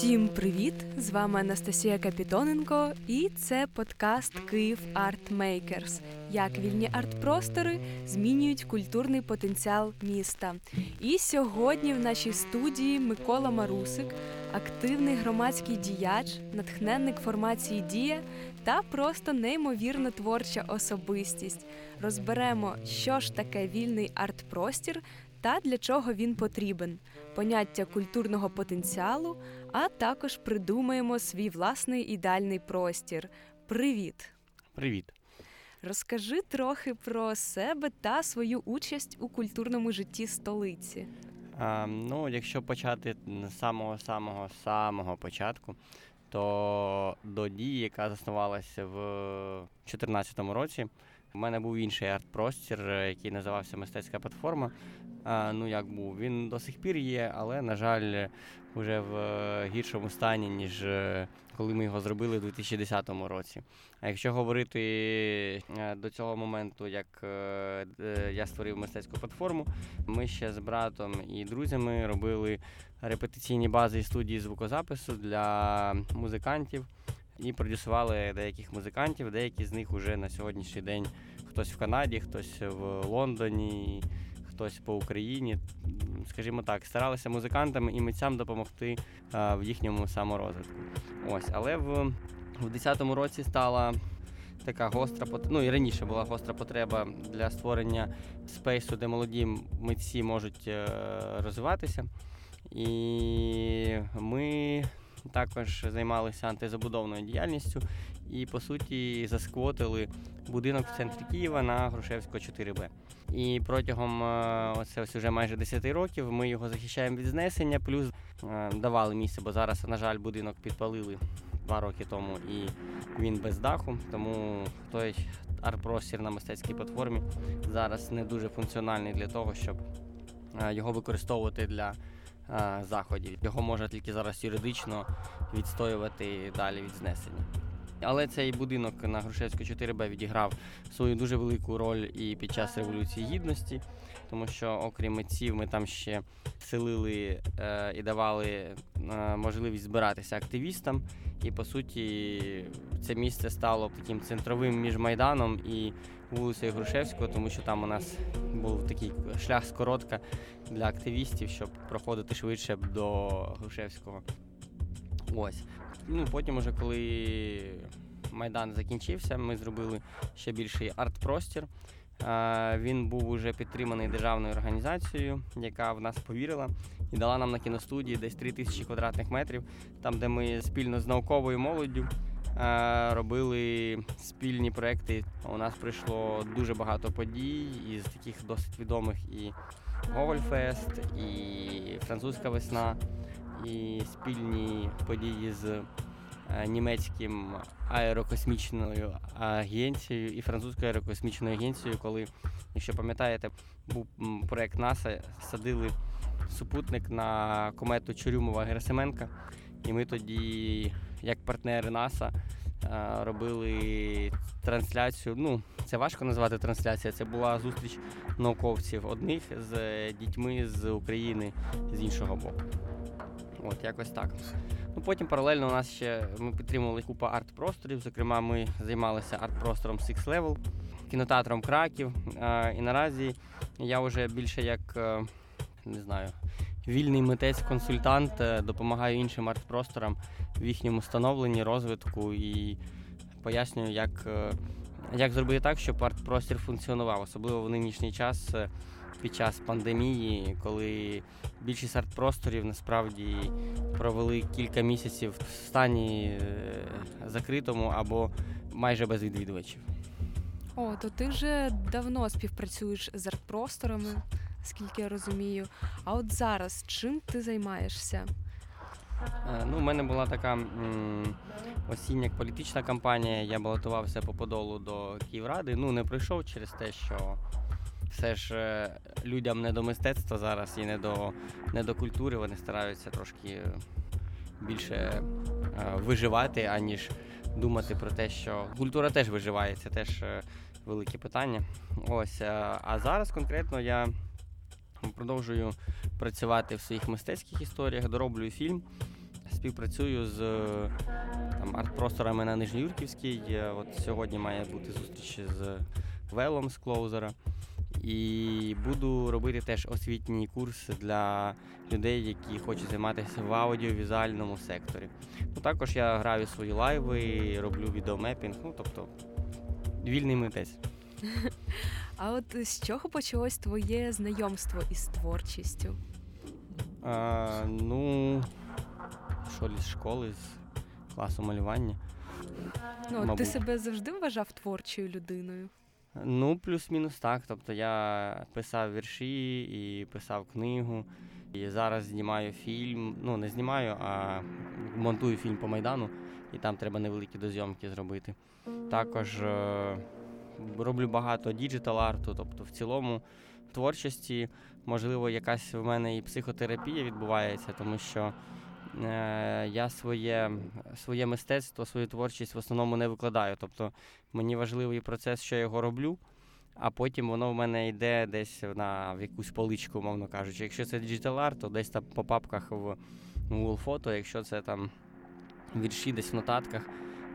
Всім привіт! З вами Анастасія Капітоненко, і це подкаст Київ Арт Мейкерс. Як вільні арт-простори змінюють культурний потенціал міста. І сьогодні в нашій студії Микола Марусик, активний громадський діяч, натхненник формації Дія та просто неймовірно творча особистість. Розберемо, що ж таке вільний арт-простір та для чого він потрібен, поняття культурного потенціалу, а також придумаємо свій власний ідеальний простір. Привіт! Привіт! Розкажи трохи про себе та свою участь у культурному житті столиці. А, Ну, якщо почати з самого самого самого початку, то до дії, яка заснувалася в 2014 році, у мене був інший арт-простір, який називався Мистецька платформа. А, Ну як був, він до сих пір є, але, на жаль, вже в гіршому стані, ніж е, коли ми його зробили у 2010 році. А якщо говорити е, до цього моменту, як е, я створив мистецьку платформу, ми ще з братом і друзями робили репетиційні бази і студії звукозапису для музикантів і продюсували деяких музикантів. Деякі з них вже на сьогоднішній день хтось в Канаді, хтось в Лондоні хтось по Україні. Скажімо так, старалися музикантам і митцям допомогти а, в їхньому саморозвитку. Ось, але в у 10-му році стала така гостра ну і раніше була гостра потреба для створення спейсу, де молоді митці можуть е, розвиватися. І ми також займалися антизабудовною діяльністю і, по суті, засквотили будинок в центрі Києва на Грушевського 4Б. І протягом е, оце ось уже майже 10 років ми його захищаємо від знесення, плюс е, давали місце, бо зараз, на жаль, будинок підпалили два роки тому і він без даху. Тому той арт-простір на мистецькій платформі зараз не дуже функціональний для того, щоб е, його використовувати для заходів. Його можна тільки зараз юридично відстоювати далі від знесення. Але цей будинок на Грушевську 4Б відіграв свою дуже велику роль і під час Революції Гідності, тому що, окрім митців, ми там ще селили е, і давали е, можливість збиратися активістам. І по суті, це місце стало таким центровим між Майданом і вулицею Грушевського, тому що там у нас був такий шлях скоротка для активістів, щоб проходити швидше до Грушевського. Ось. Ну, Потім, уже коли Майдан закінчився, ми зробили ще більший арт-простір. Він був уже підтриманий державною організацією, яка в нас повірила і дала нам на кіностудії десь 3 тисячі квадратних метрів, там, де ми спільно з науковою молоддю робили спільні проекти. У нас прийшло дуже багато подій із таких досить відомих і Гогольфест, і Французька весна і спільні події з е, німецьким аерокосмічною агенцією і французькою аерокосмічною агенцією, коли, якщо пам'ятаєте, був проект НАСА, садили супутник на комету Чурюмова Герасименка. І ми тоді, як партнери НАСА, е, робили трансляцію. Ну, це важко назвати трансляція. Це була зустріч науковців одних з дітьми з України з іншого боку. От, якось так. Ну, Потім паралельно у нас ще ми підтримували купу арт-просторів. Зокрема, ми займалися арт-простором Six Level, кінотеатром Краків. І наразі я вже більше як е, не знаю, вільний митець-консультант е, допомагаю іншим арт-просторам в їхньому становленні, розвитку і пояснюю, як е, як зробити так, щоб арт-простір функціонував, особливо в нинішній час під час пандемії, коли більшість арт-просторів насправді провели кілька місяців в стані е, закритому або майже без відвідувачів. О, то ти вже давно співпрацюєш з арт-просторами, скільки я розумію. А от зараз чим ти займаєшся? Е, ну, У мене була така м, осіння політична кампанія. Я балотувався по подолу до Київради. Ну, не пройшов через те, що все ж е, людям не до мистецтва зараз і не до не до культури. Вони стараються трошки більше е, виживати, аніж думати про те, що культура теж виживає, це теж е, велике питання. Ось, А зараз конкретно я продовжую працювати в своїх мистецьких історіях, дороблюю фільм. співпрацюю з е, там, арт-просторами на Нижньоюрківській. Е, От сьогодні має бути зустріч з Велом з Клоузера. І буду робити теж освітній курс для людей, які хочуть займатися в аудіовізуальному секторі. Ну, також я граю свої лайви, роблю відеомепінг, ну тобто вільний митець. А от з чого почалось твоє знайомство із творчістю? А, ну, що з школи, з класу малювання. Ну, ти себе завжди вважав творчою людиною? Ну, плюс-мінус так. Тобто я писав вірші і писав книгу. І зараз знімаю фільм. Ну, не знімаю, а монтую фільм по Майдану, і там треба невеликі дозйомки зробити. Також е, роблю багато digital art у, тобто в цілому творчості, можливо, якась в мене і психотерапія відбувається, тому що я своє, своє мистецтво, свою творчість в основному не викладаю. Тобто мені важливий процес, що я його роблю, а потім воно в мене йде десь на в якусь поличку, умовно кажучи. Якщо це digital art, то десь там по папках в Google Фото, якщо це там вірші десь в нотатках.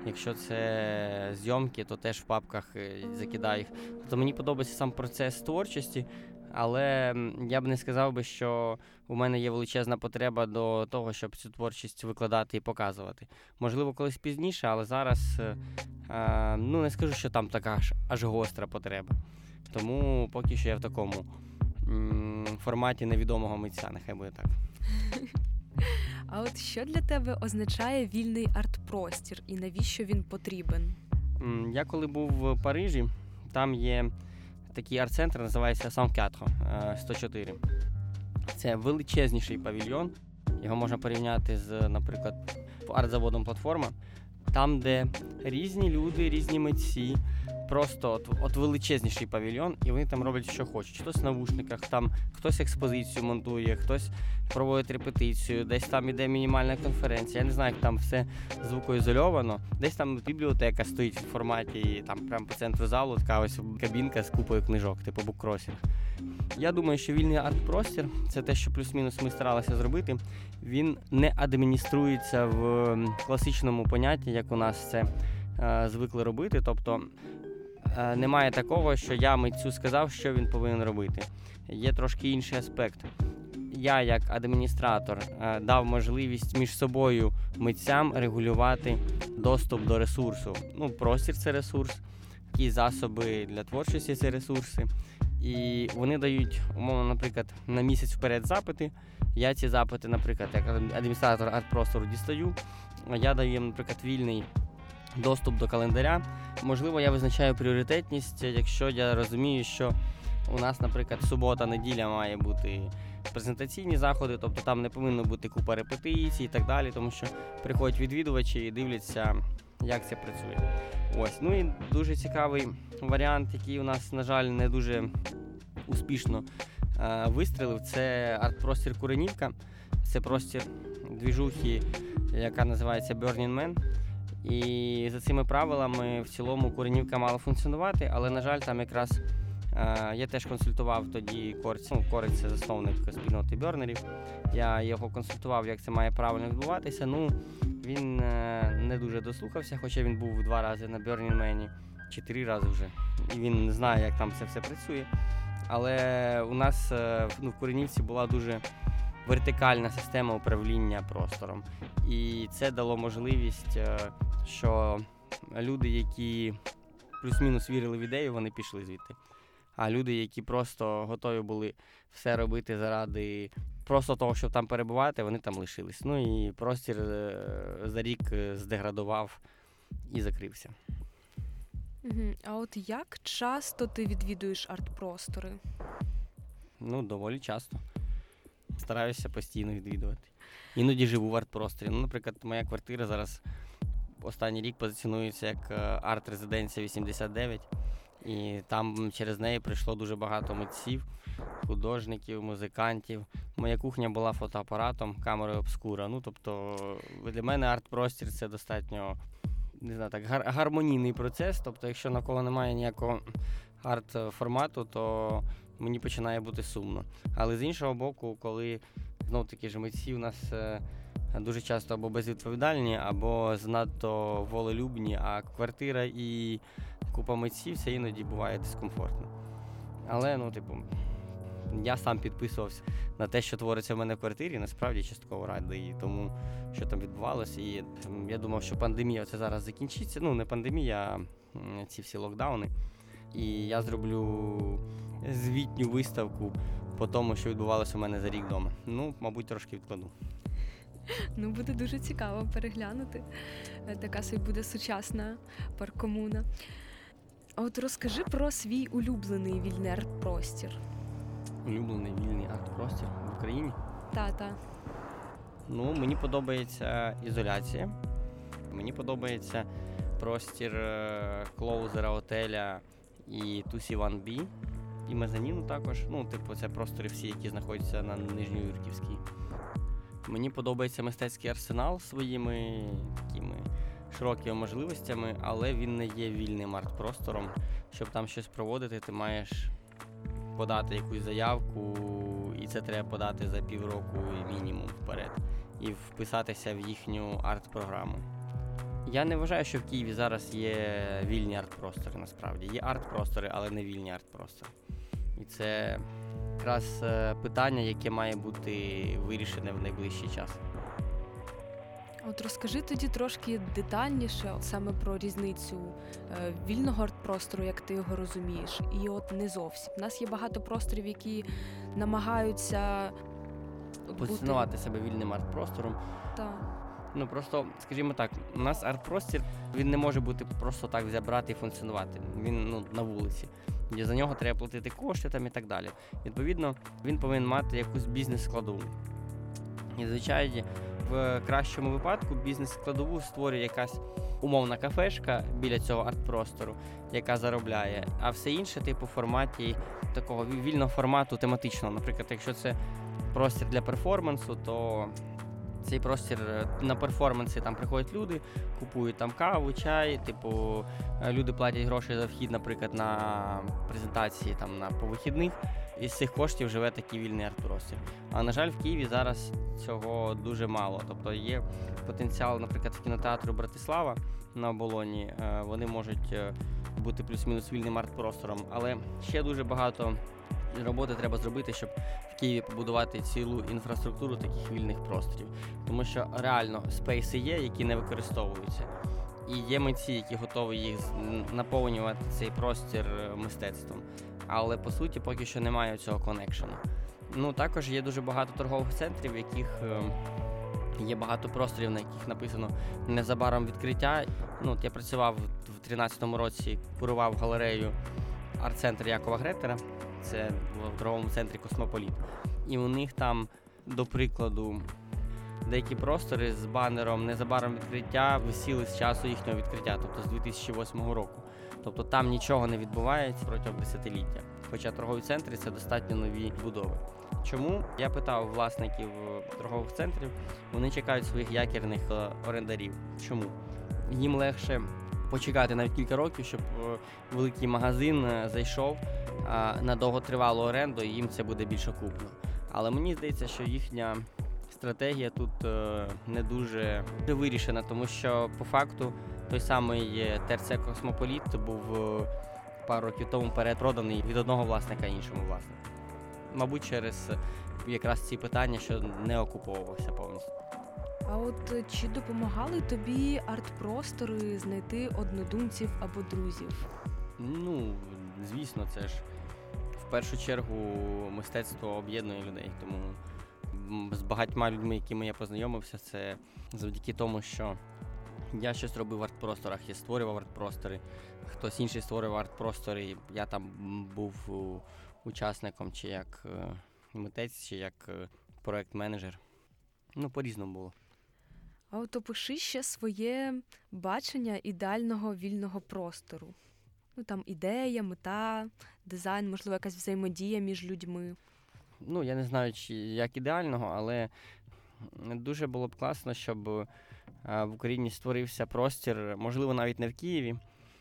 Якщо це зйомки, то теж в папках е, закидаю їх. Тобто мені подобається сам процес творчості, але я б не сказав би, що у мене є величезна потреба до того, щоб цю творчість викладати і показувати. Можливо, колись пізніше, але зараз е, е, ну не скажу, що там така аж, аж гостра потреба. Тому поки що я в такому м, форматі невідомого митця, нехай буде так. А от що для тебе означає вільний арт-простір і навіщо він потрібен? Я коли був в Парижі, там є такий арт-центр, називається Сан-Кятро 104. Це величезніший павільйон. Його можна порівняти з, наприклад, арт-заводом платформа. Там, де різні люди, різні митці, просто от, от величезніший павільйон, і вони там роблять, що хочуть. Хтось в навушниках, там хтось експозицію монтує, хтось проводить репетицію, десь там іде мінімальна конференція. Я не знаю, як там все звукоізольовано. Десь там бібліотека стоїть в форматі, там прямо по центру залу така ось кабінка з купою книжок, типу буккросінг. Я думаю, що вільний арт-простір це те, що плюс-мінус ми старалися зробити. Він не адмініструється в класичному понятті, як у нас це звикли робити. Тобто е, немає такого, що я митцю сказав, що він повинен робити. Є трошки інший аспект. Я, як адміністратор, е, дав можливість між собою митцям регулювати доступ до ресурсу. Ну, простір це ресурс, і засоби для творчості це ресурси. І вони дають, умовно, наприклад, на місяць вперед запити. Я ці запити, наприклад, як адміністратор арт-простору дістаю. Я даю їм, наприклад, вільний доступ до календаря. Можливо, я визначаю пріоритетність, якщо я розумію, що у нас, наприклад, субота-неділя має бути презентаційні заходи, тобто там не повинно бути купа репетицій і так далі, тому що приходять відвідувачі і дивляться, як це працює. Ось, ну і дуже цікавий варіант, який у нас, на жаль, не дуже успішно е, вистрілив. Це арт-простір Куренівка. Це простір двіжухи, яка називається Burning Man. І за цими правилами в цілому Куренівка мала функціонувати, але, на жаль, там якраз е, я теж консультував тоді Корець. Ну, Корець це засновник спільноти бьорнерів. Я його консультував, як це має правильно відбуватися. Ну, він е, не дуже дослухався, хоча він був два рази на Man, чи три рази вже. І він не знає, як там це все працює. Але у нас е, ну, в Куренівці була дуже вертикальна система управління простором. І це дало можливість, що люди, які плюс-мінус вірили в ідею, вони пішли звідти. А люди, які просто готові були все робити заради просто того, щоб там перебувати, вони там лишились. Ну і простір е, за рік е, здеградував і закрився. А от як часто ти відвідуєш арт-простори? Ну, доволі часто. Стараюся постійно відвідувати. Іноді живу в арт-просторі. Ну, наприклад, моя квартира зараз останній рік позиціонується як е, арт-резиденція 89. І там через неї прийшло дуже багато митців, художників, музикантів. Моя кухня була фотоапаратом, камерою обскура. Ну, тобто, для мене арт-простір це достатньо не знаю, так, гар- гармонійний процес. Тобто, якщо навколо немає ніякого арт-формату, то мені починає бути сумно. Але з іншого боку, коли знов таки ж митці у нас е, дуже часто або безвідповідальні, або занадто волелюбні, а квартира і купа митців це іноді буває дискомфортно. Але, ну, типу, я сам підписувався на те, що твориться в мене в квартирі, насправді частково радий тому, що там відбувалося. І я думав, що пандемія це зараз закінчиться. Ну, не пандемія, а ці всі локдауни. І я зроблю звітню виставку по тому, що відбувалося у мене за рік вдома. Ну, мабуть, трошки відкладу. Ну, буде дуже цікаво переглянути. Е, Така собі буде сучасна паркомуна. А от розкажи про свій улюблений вільний арт-простір. Улюблений вільний арт-простір в Україні. Та-та. Ну, мені подобається ізоляція. Мені подобається простір е, клоузера отеля і Тусі Ван Бі, і мезаніну також. Ну, типу, це простори всі, які знаходяться на Нижньоюрківській. Мені подобається мистецький арсенал своїми такими широкими можливостями, але він не є вільним арт-простором. Щоб там щось проводити, ти маєш подати якусь заявку, і це треба подати за півроку мінімум вперед, і вписатися в їхню арт-програму. Я не вважаю, що в Києві зараз є вільні арт-простори, насправді. Є арт-простори, але не вільні арт-простори. І це якраз е, питання, яке має бути вирішене в найближчий час. От розкажи тоді трошки детальніше саме про різницю е, вільного арт-простору, як ти його розумієш, і от не зовсім. У нас є багато просторів, які намагаються бути- Позиціонувати себе вільним арт-простором. Та. Ну просто, скажімо так, у нас арт-простір він не може бути просто так взяти і функціонувати. Він ну на вулиці. І за нього треба платити кошти там і так далі. Відповідно, він повинен мати якусь бізнес-складову. І звичайно, в кращому випадку бізнес-складову створює якась умовна кафешка біля цього арт-простору, яка заробляє. А все інше, типу, форматі такого вільного формату тематичного. Наприклад, якщо це простір для перформансу, то цей простір е, на перформанси там приходять люди, купують там каву, чай. Типу, е, люди платять гроші за вхід, наприклад, на презентації там на по вихідних. З цих коштів живе такий вільний арт-простір. А на жаль, в Києві зараз цього дуже мало. Тобто є потенціал, наприклад, в кінотеатру Братислава на оболоні. е, Вони можуть бути плюс-мінус вільним арт-простором, але ще дуже багато роботи треба зробити, щоб в Києві побудувати цілу інфраструктуру таких вільних просторів. Тому що реально спейси є, які не використовуються. І є митці, які готові їх наповнювати цей простір е, мистецтвом. Але по суті поки що немає цього конекшену. Ну також є дуже багато торгових центрів, в яких е, є багато просторів, на яких написано незабаром відкриття. Ну, от я працював в 13-му році, курував галерею арт-центр Якова Гретера. Це в торговому центрі Космополіт. І у них там, до прикладу, деякі простори з банером незабаром відкриття висіли з часу їхнього відкриття, тобто з 2008 року. Тобто там нічого не відбувається протягом десятиліття. Хоча торгові центри це достатньо нові будови. Чому? Я питав власників торгових центрів, вони чекають своїх якірних е, орендарів. Чому? Їм легше почекати навіть кілька років, щоб е, великий магазин е, зайшов на довготривалу оренду, і їм це буде більш окупно. Але мені здається, що їхня стратегія тут е, не дуже вирішена, тому що по факту той самий ТРЦ Космополіт був пару років тому перепроданий від одного власника іншому власнику. Мабуть, через якраз ці питання, що не окуповувався повністю. А от е, чи допомагали тобі арт-простори знайти однодумців або друзів? Ну, звісно, це ж в першу чергу мистецтво об'єднує людей. Тому з багатьма людьми, якими я познайомився, це завдяки тому, що я щось робив в арт-просторах, я створював арт-простори, хтось інший створював арт-простори, я там був учасником чи як е, митець, чи як е, проект-менеджер. Ну, по-різному було. А от опиши ще своє бачення ідеального вільного простору. Ну там ідея, мета, дизайн, можливо, якась взаємодія між людьми. ну, я не знаю, чи як ідеального, але дуже було б класно, щоб е, в Україні створився простір, можливо, навіть не в Києві,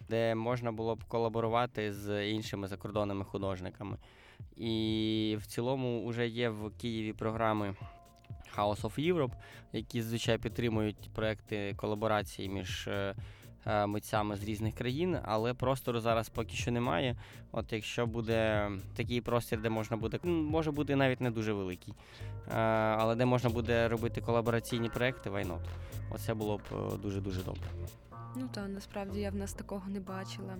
де можна було б колаборувати з іншими закордонними художниками. І в цілому вже є в Києві програми House of Europe, які зазвичай підтримують проекти колаборації між е, е, митцями з різних країн, але простору зараз поки що немає. От якщо буде такий простір, де можна буде, може бути навіть не дуже великий, е, але де можна буде робити колабораційні проекти, not? Оце було б е, дуже-дуже добре. Ну та насправді я в нас такого не бачила.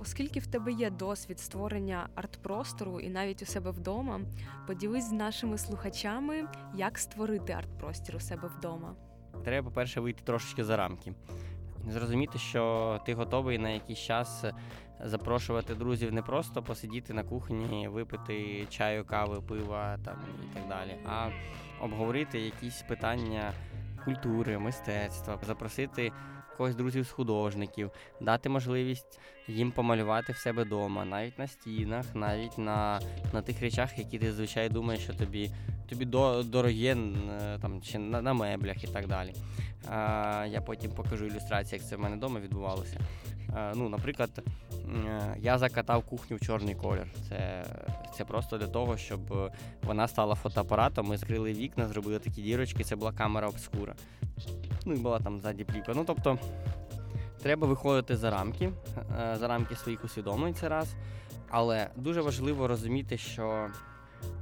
Оскільки в тебе є досвід створення арт-простору і навіть у себе вдома, поділись з нашими слухачами, як створити арт-простір у себе вдома. Треба, по-перше, вийти трошечки за рамки. Зрозуміти, що ти готовий на якийсь час запрошувати друзів не просто посидіти на кухні, випити чаю, кави, пива там і так далі, а обговорити якісь питання культури, мистецтва, запросити когось друзів з художників, дати можливість їм помалювати в себе вдома, навіть на стінах, навіть на, на тих речах, які ти звичайно думаєш, що тобі тобі до, дорогі е, там, чи на, на меблях і так далі. А, Я потім покажу ілюстрації, як це в мене вдома відбувалося. А, ну, Наприклад, е, я закатав кухню в чорний колір. Це це просто для того, щоб вона стала фотоапаратом. Ми закрили вікна, зробили такі дірочки, це була камера обскура. Ну і була там ззаді плівка. Ну, тобто, треба виходити за рамки, е, за рамки своїх усвідомлень це раз. Але дуже важливо розуміти, що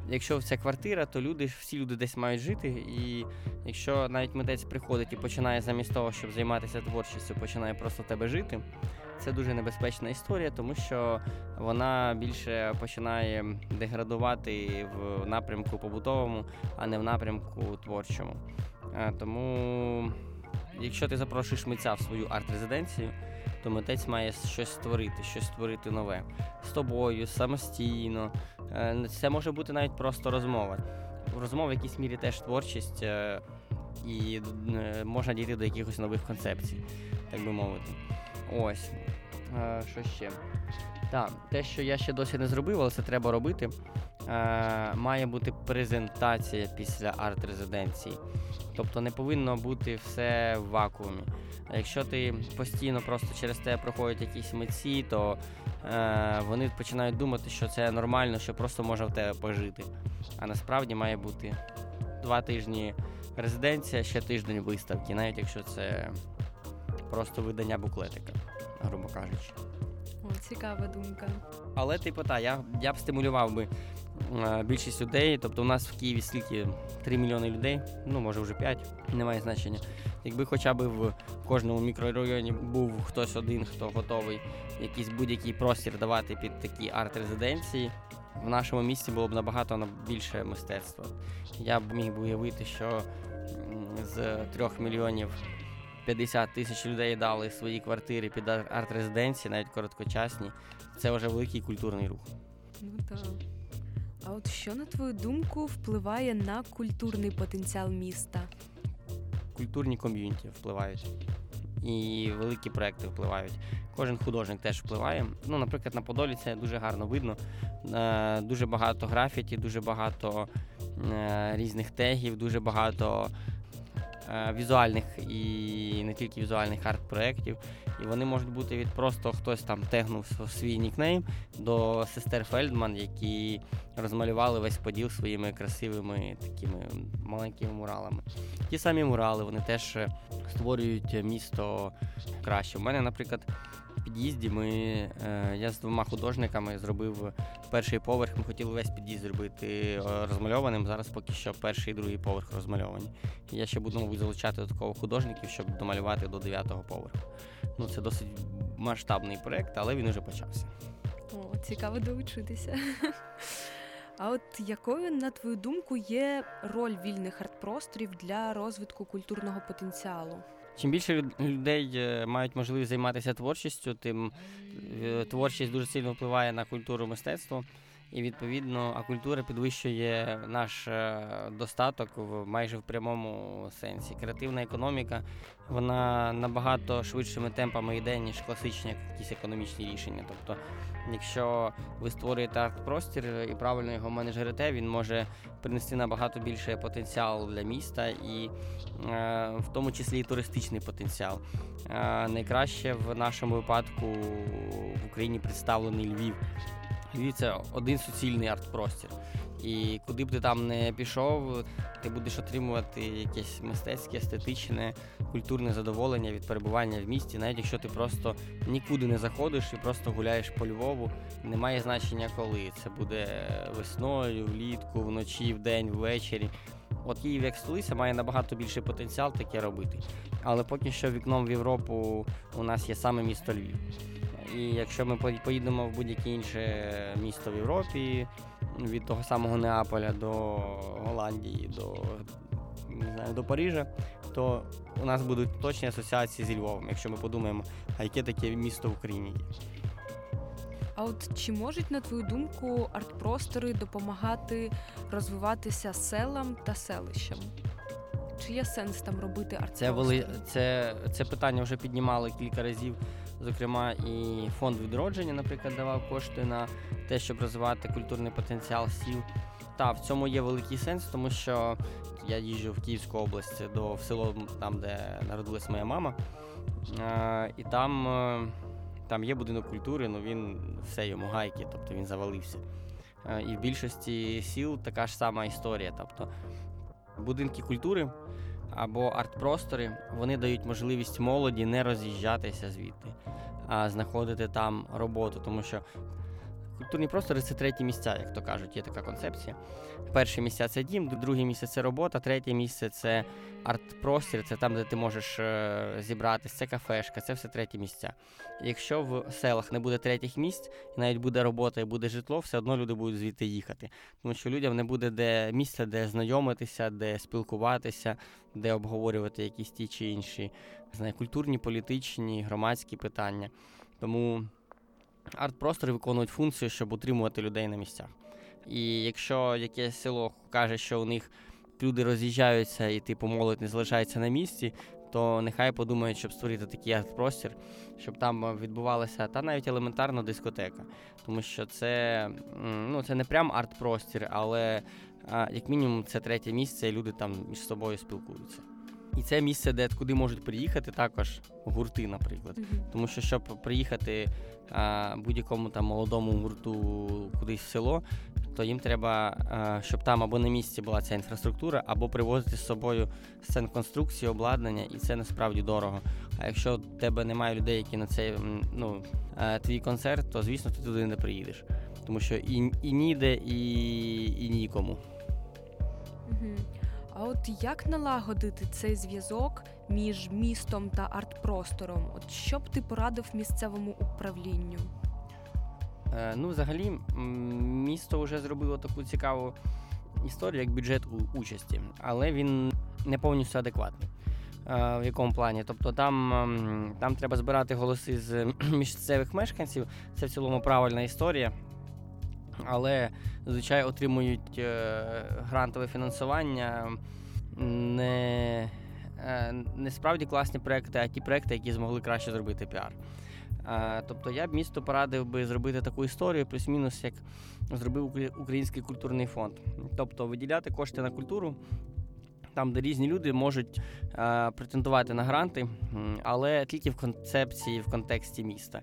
якщо це квартира, то люди всі люди десь мають жити. І якщо навіть митець приходить і починає замість того, щоб займатися творчістю, починає просто тебе жити. Це дуже небезпечна історія, тому що вона більше починає деградувати в напрямку побутовому, а не в напрямку творчому. Е, тому, якщо ти запрошуєш митця в свою арт-резиденцію, то митець має щось створити, щось створити нове з тобою, самостійно. Е, це може бути навіть просто розмова. Розмова в якійсь мірі теж творчість, е, і можна дійти до якихось нових концепцій, так би мовити. Ось. Що ще? Так, те, що я ще досі не зробив, але це треба робити. Має бути презентація після арт-резиденції. Тобто не повинно бути все в вакуумі. А якщо ти постійно просто через те проходять якісь митці, то е, вони починають думати, що це нормально, що просто може в тебе пожити. А насправді має бути два тижні резиденція, ще тиждень виставки, навіть якщо це просто видання буклетика, грубо кажучи. О, цікава думка. Але типу, та, я я б стимулював би більшість людей. Тобто у нас в Києві скільки 3 мільйони людей, ну може вже 5, немає значення. Якби хоча б в кожному мікрорайоні був хтось один, хто готовий якийсь будь-який простір давати під такі арт-резиденції, в нашому місті було б набагато більше мистецтва. Я б міг би уявити, що з 3 мільйонів 50 тисяч людей дали свої квартири під арт-резиденції, навіть короткочасні. Це вже великий культурний рух. Ну так. А от що, на твою думку, впливає на культурний потенціал міста? Культурні ком'юніті впливають. І великі проекти впливають. Кожен художник теж впливає. Ну, Наприклад, на Подолі це дуже гарно видно. Е, дуже багато графіті, дуже багато е, різних тегів, дуже багато Е, візуальних і не тільки візуальних арт-проєктів. І вони можуть бути від просто хтось там тегнув свій нікнейм до сестер Фельдман, які розмалювали весь поділ своїми красивими такими маленькими муралами. Ті самі мурали вони теж створюють місто краще. У мене, наприклад під'їзді ми, е, я з двома художниками зробив перший поверх. Ми хотіли весь під'їзд зробити е, розмальованим. Зараз поки що перший і другий поверх розмальовані. І я ще буду, мабуть, залучати додатково художників, щоб домалювати до дев'ятого поверху. Ну, Це досить масштабний проєкт, але він уже почався. О, цікаво долучитися. А от якою, на твою думку, є роль вільних арт-просторів для розвитку культурного потенціалу? Чим більше людей е, мають можливість займатися творчістю, тим е, творчість дуже сильно впливає на культуру мистецтва. І відповідно, а культура підвищує наш е, достаток в майже в прямому сенсі. Креативна економіка вона набагато швидшими темпами йде, ніж класичні якісь економічні рішення. Тобто, якщо ви створюєте арт-простір і правильно його менеджерите, він може принести набагато більше потенціал для міста і е, в тому числі і туристичний потенціал. Е, найкраще в нашому випадку в Україні представлений Львів. Львів – це один суцільний арт-простір. І куди б ти там не пішов, ти будеш отримувати якесь мистецьке, естетичне, культурне задоволення від перебування в місті, навіть якщо ти просто нікуди не заходиш і просто гуляєш по Львову. Немає значення коли. Це буде весною, влітку, вночі, вдень, ввечері. От Київ як столиця має набагато більший потенціал таке робити. Але поки що вікном в Європу у нас є саме місто Львів. І якщо ми поїдемо в будь-яке інше місто в Європі, від того самого Неаполя до Голландії, до не знаю, до Парижа, то у нас будуть точні асоціації зі Львовом, якщо ми подумаємо, а яке таке місто в Україні є. А от чи можуть, на твою думку, артпростори допомагати розвиватися селам та селищам? Чи є сенс там робити артпростори? Це вели... це, це питання вже піднімали кілька разів. Зокрема, і фонд відродження, наприклад, давав кошти на те, щоб розвивати культурний потенціал сіл. Та в цьому є великий сенс, тому що я їжджу в Київську область до в село, там де народилась моя мама, е, і там е, там є будинок культури, ну він все йому гайки, тобто він завалився. Е, і в більшості сіл така ж сама історія. Тобто будинки культури або арт-простори вони дають можливість молоді не роз'їжджатися звідти, а знаходити там роботу, тому що. Культурні простори це треті місця, як то кажуть, є така концепція. Перше місце це дім, друге місце це робота, третє місце це арт-простір, це там, де ти можеш е, зібратися, це кафешка, це все треті місця. Якщо в селах не буде третіх місць, і навіть буде робота і буде житло, все одно люди будуть звідти їхати. Тому що людям не буде де місця, де знайомитися, де спілкуватися, де обговорювати якісь ті чи інші знає, культурні, політичні, громадські питання. Тому арт-простори виконують функцію, щоб утримувати людей на місцях. І якщо якесь село каже, що у них люди роз'їжджаються і типу молодь не залишається на місці, то нехай подумають, щоб створити такий арт-простір, щоб там відбувалася та навіть елементарна дискотека. Тому що це ну, це не прям арт-простір, але як мінімум це третє місце, і люди там між собою спілкуються. І це місце, де куди можуть приїхати також гурти, наприклад. Mm-hmm. Тому що щоб приїхати будь-якому там молодому гурту кудись в село, то їм треба, щоб там або на місці була ця інфраструктура, або привозити з собою сцен конструкції, обладнання, і це насправді дорого. А якщо в тебе немає людей, які на цей ну, твій концерт, то звісно ти туди не приїдеш. Тому що і і ніде, і, і нікому. Mm-hmm. А от як налагодити цей зв'язок між містом та арт-простором? От що б ти порадив місцевому управлінню? Е, ну, взагалі, місто вже зробило таку цікаву історію, як бюджет участі, але він не повністю адекватний. Е, в якому плані? Тобто там там треба збирати голоси з місцевих мешканців. Це в цілому правильна історія але звичайно отримують е, грантове фінансування не е, не справді класні проекти, а ті проекти, які змогли краще зробити піар. Е, тобто я б місто порадив би зробити таку історію, плюс-мінус, як зробив Український культурний фонд. Тобто виділяти кошти на культуру. Там, де різні люди можуть е, претендувати на гранти, але тільки в концепції, в контексті міста.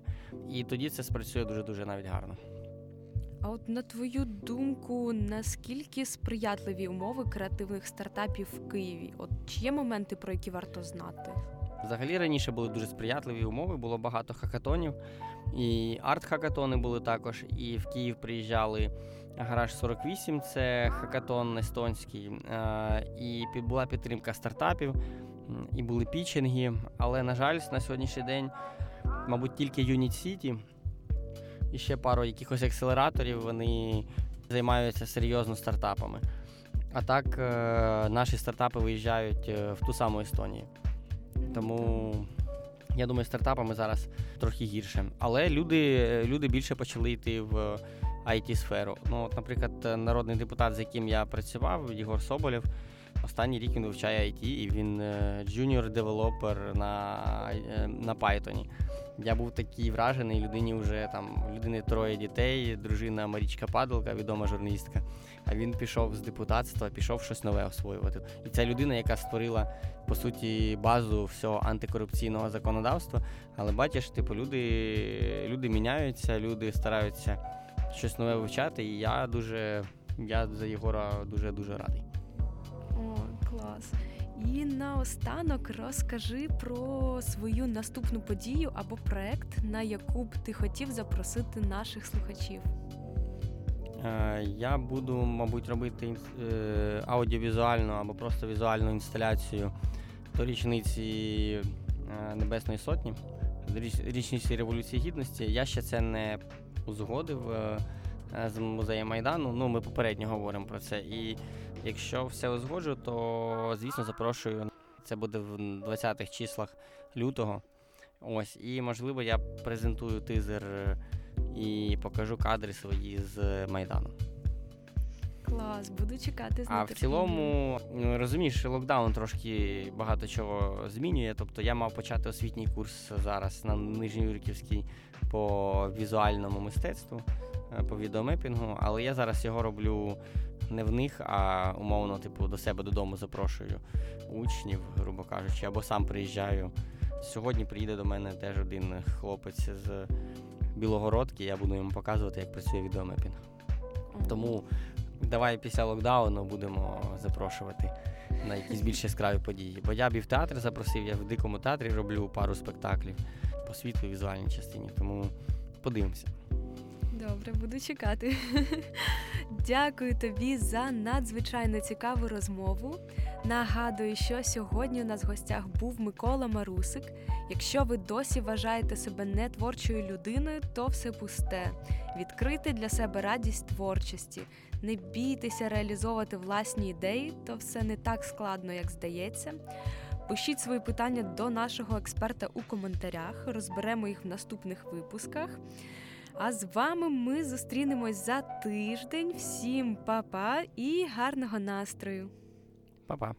І тоді це спрацює дуже дуже навіть гарно. А от на твою думку, наскільки сприятливі умови креативних стартапів в Києві? От чи є моменти, про які варто знати? Взагалі раніше були дуже сприятливі умови, було багато хакатонів, і арт-хакатони були також. І в Київ приїжджали гараж 48, це хакатон естонський, і була підтримка стартапів, і були пічинги. Але, на жаль, на сьогоднішній день, мабуть, тільки Unit City і ще пару якихось акселераторів, вони займаються серйозно стартапами. А так, е, наші стартапи виїжджають е, в ту саму Естонію. Тому я думаю, стартапами зараз трохи гірше. Але люди люди більше почали йти в IT сферу Ну, от, Наприклад, народний депутат, з яким я працював, Єгор Соболєв, останній рік він вивчає IT, і він junior developer на на Python. Я був такий вражений, людині вже там людини троє дітей, дружина Марічка Падалка, відома журналістка. А він пішов з депутатства, пішов щось нове освоювати. І це людина, яка створила по суті базу всього антикорупційного законодавства. Але бачиш, типу, люди люди міняються, люди стараються щось нове вивчати, і я дуже я за Єгора дуже дуже радий. О, клас. І наостанок розкажи про свою наступну подію або проект, на яку б ти хотів запросити наших слухачів. Е, Я буду, мабуть, робити е, аудіовізуальну або просто візуальну інсталяцію до річниці е, Небесної Сотні, до річ- річниці Революції Гідності. Я ще це не узгодив з музеєм Майдану. Ну, ми попередньо говоримо про це. І якщо все узгоджу, то звісно запрошую. Це буде в 20-х числах лютого. Ось, і можливо я презентую тизер е, і покажу кадри свої з Майдану. Клас, буду чекати з А в цілому, ну, розумієш, локдаун трошки багато чого змінює. Тобто я мав почати освітній курс зараз на Нижньоюрківській по візуальному мистецтву, е, по відеомепінгу, але я зараз його роблю не в них, а умовно, типу, до себе додому запрошую учнів, грубо кажучи, або сам приїжджаю. Сьогодні приїде до мене теж один хлопець з Білогородки, я буду йому показувати, як працює відеомепінг. Тому давай після локдауну будемо запрошувати на якісь більш яскраві події. Бо я б і в театр запросив, я в дикому театрі роблю пару спектаклів по світлу візуальній частині. Тому подивимося. Добре, буду чекати. Дякую тобі за надзвичайно цікаву розмову. Нагадую, що сьогодні у нас в гостях був Микола Марусик. Якщо ви досі вважаєте себе не творчою людиною, то все пусте. Відкрити для себе радість творчості. Не бійтеся реалізовувати власні ідеї, то все не так складно, як здається. Пишіть свої питання до нашого експерта у коментарях, розберемо їх в наступних випусках. А з вами ми зустрінемось за тиждень. Всім па-па і гарного настрою! Па-па.